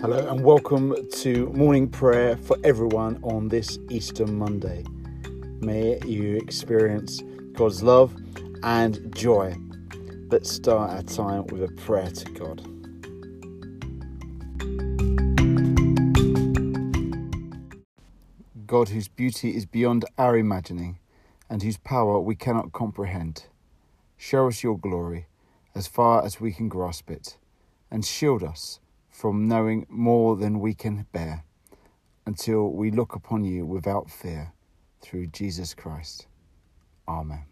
Hello and welcome to morning prayer for everyone on this Easter Monday. May you experience God's love and joy. Let's start our time with a prayer to God. God, whose beauty is beyond our imagining and whose power we cannot comprehend, show us your glory as far as we can grasp it and shield us from knowing more than we can bear until we look upon you without fear through Jesus Christ. Amen.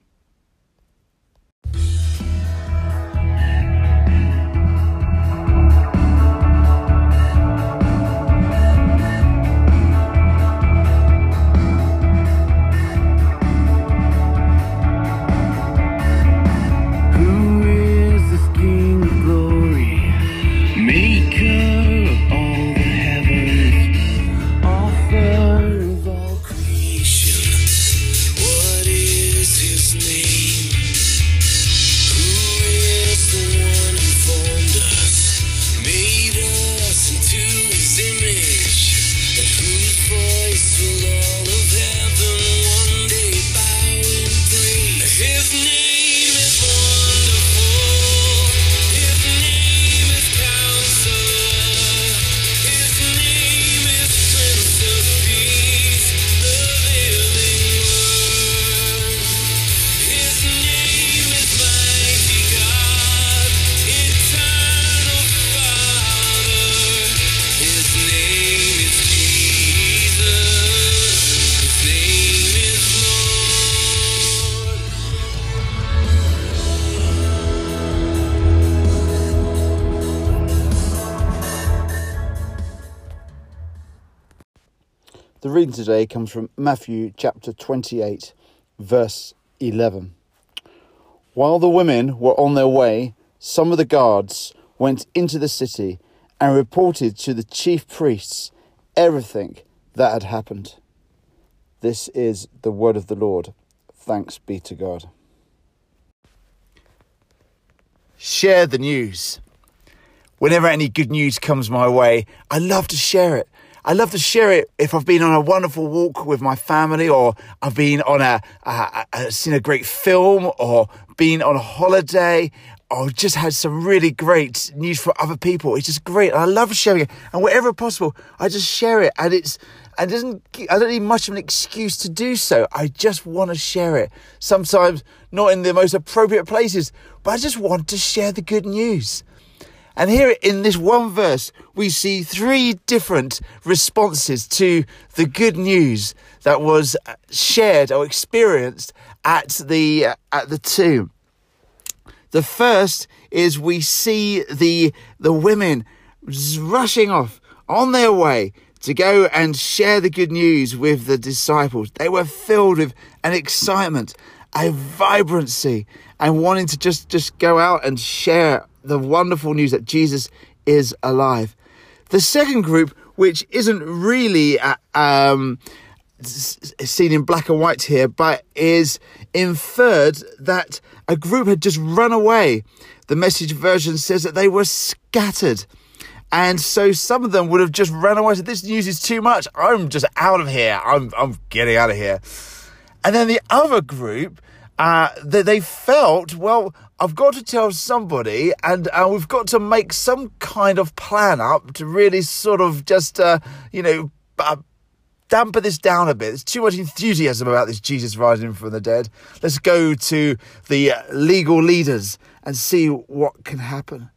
The reading today comes from Matthew chapter 28, verse 11. While the women were on their way, some of the guards went into the city and reported to the chief priests everything that had happened. This is the word of the Lord. Thanks be to God. Share the news. Whenever any good news comes my way, I love to share it. I love to share it if I've been on a wonderful walk with my family, or I've been on a, a, a seen a great film, or been on a holiday, or just had some really great news for other people. It's just great. I love sharing it, and wherever possible, I just share it, and it's and doesn't I don't need much of an excuse to do so. I just want to share it. Sometimes not in the most appropriate places, but I just want to share the good news. And here in this one verse, we see three different responses to the good news that was uh, shared or experienced at the, uh, at the tomb. The first is we see the, the women rushing off on their way to go and share the good news with the disciples. They were filled with an excitement, a vibrancy, and wanting to just, just go out and share the wonderful news that Jesus is alive. The second group, which isn't really uh, um, seen in black and white here, but is inferred that a group had just run away. The message version says that they were scattered. And so some of them would have just run away. Said, this news is too much. I'm just out of here. I'm, I'm getting out of here. And then the other group, uh, they, they felt, well, I've got to tell somebody, and uh, we've got to make some kind of plan up to really sort of just, uh, you know, uh, damper this down a bit. There's too much enthusiasm about this Jesus rising from the dead. Let's go to the uh, legal leaders and see what can happen.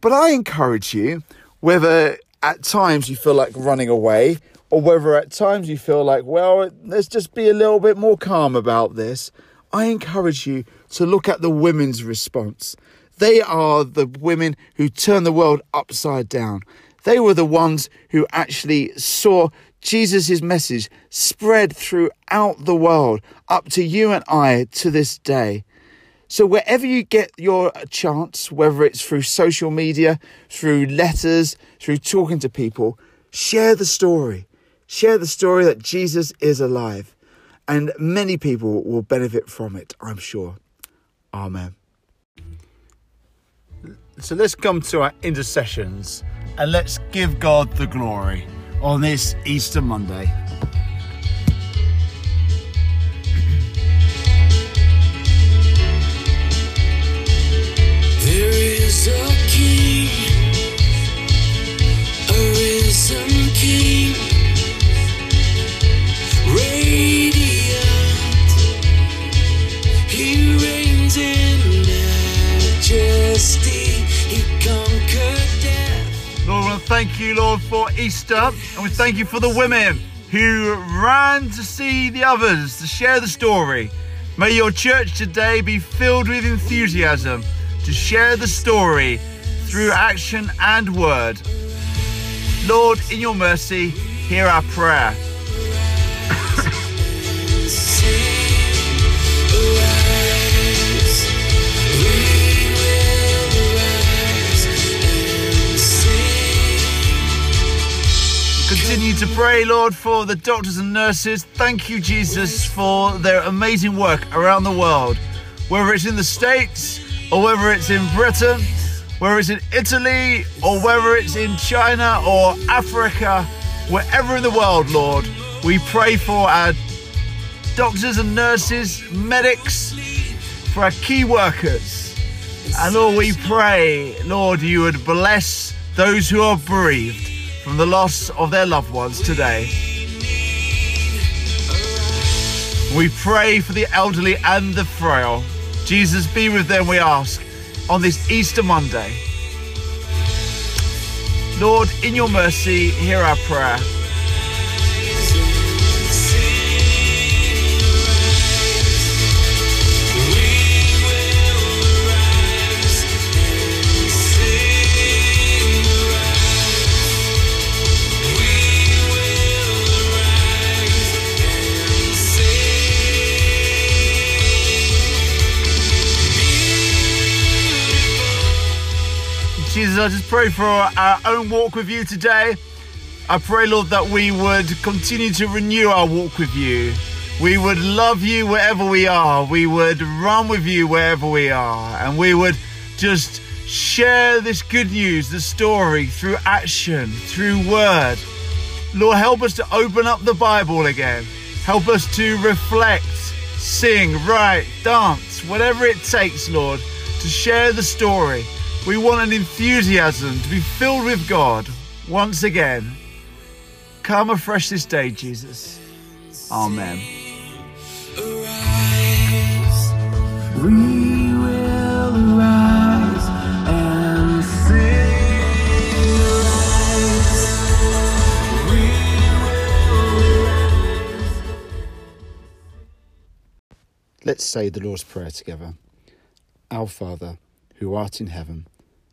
But I encourage you, whether at times you feel like running away, or whether at times you feel like, well, let's just be a little bit more calm about this. I encourage you to look at the women's response. They are the women who turned the world upside down. They were the ones who actually saw Jesus' message spread throughout the world, up to you and I to this day. So, wherever you get your chance, whether it's through social media, through letters, through talking to people, share the story. Share the story that Jesus is alive and many people will benefit from it, I'm sure. Amen. So let's come to our intercessions and let's give God the glory on this Easter Monday. Thank you, Lord, for Easter, and we thank you for the women who ran to see the others, to share the story. May your church today be filled with enthusiasm to share the story through action and word. Lord, in your mercy, hear our prayer. Continue to pray, Lord, for the doctors and nurses. Thank you, Jesus, for their amazing work around the world, whether it's in the States or whether it's in Britain, whether it's in Italy or whether it's in China or Africa, wherever in the world, Lord, we pray for our doctors and nurses, medics, for our key workers. And Lord, we pray, Lord, you would bless those who are bereaved from the loss of their loved ones today. We pray for the elderly and the frail. Jesus, be with them, we ask, on this Easter Monday. Lord, in your mercy, hear our prayer. I just pray for our own walk with you today. I pray, Lord, that we would continue to renew our walk with you. We would love you wherever we are. We would run with you wherever we are. And we would just share this good news, the story, through action, through word. Lord, help us to open up the Bible again. Help us to reflect, sing, write, dance, whatever it takes, Lord, to share the story. We want an enthusiasm to be filled with God once again. Come afresh this day, Jesus. Amen. Arise. We will arise and sing. Arise. We will Let's say the Lord's Prayer together. Our Father, who art in heaven,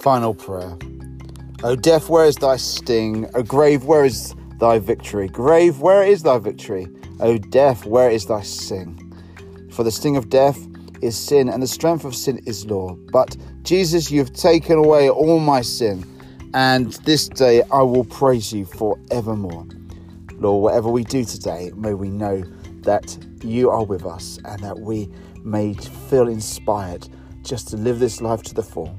Final prayer. O death, where is thy sting? O grave, where is thy victory? Grave, where is thy victory? O death, where is thy sting? For the sting of death is sin, and the strength of sin is law. But Jesus, you have taken away all my sin, and this day I will praise you forevermore. Lord, whatever we do today, may we know that you are with us and that we may feel inspired just to live this life to the full.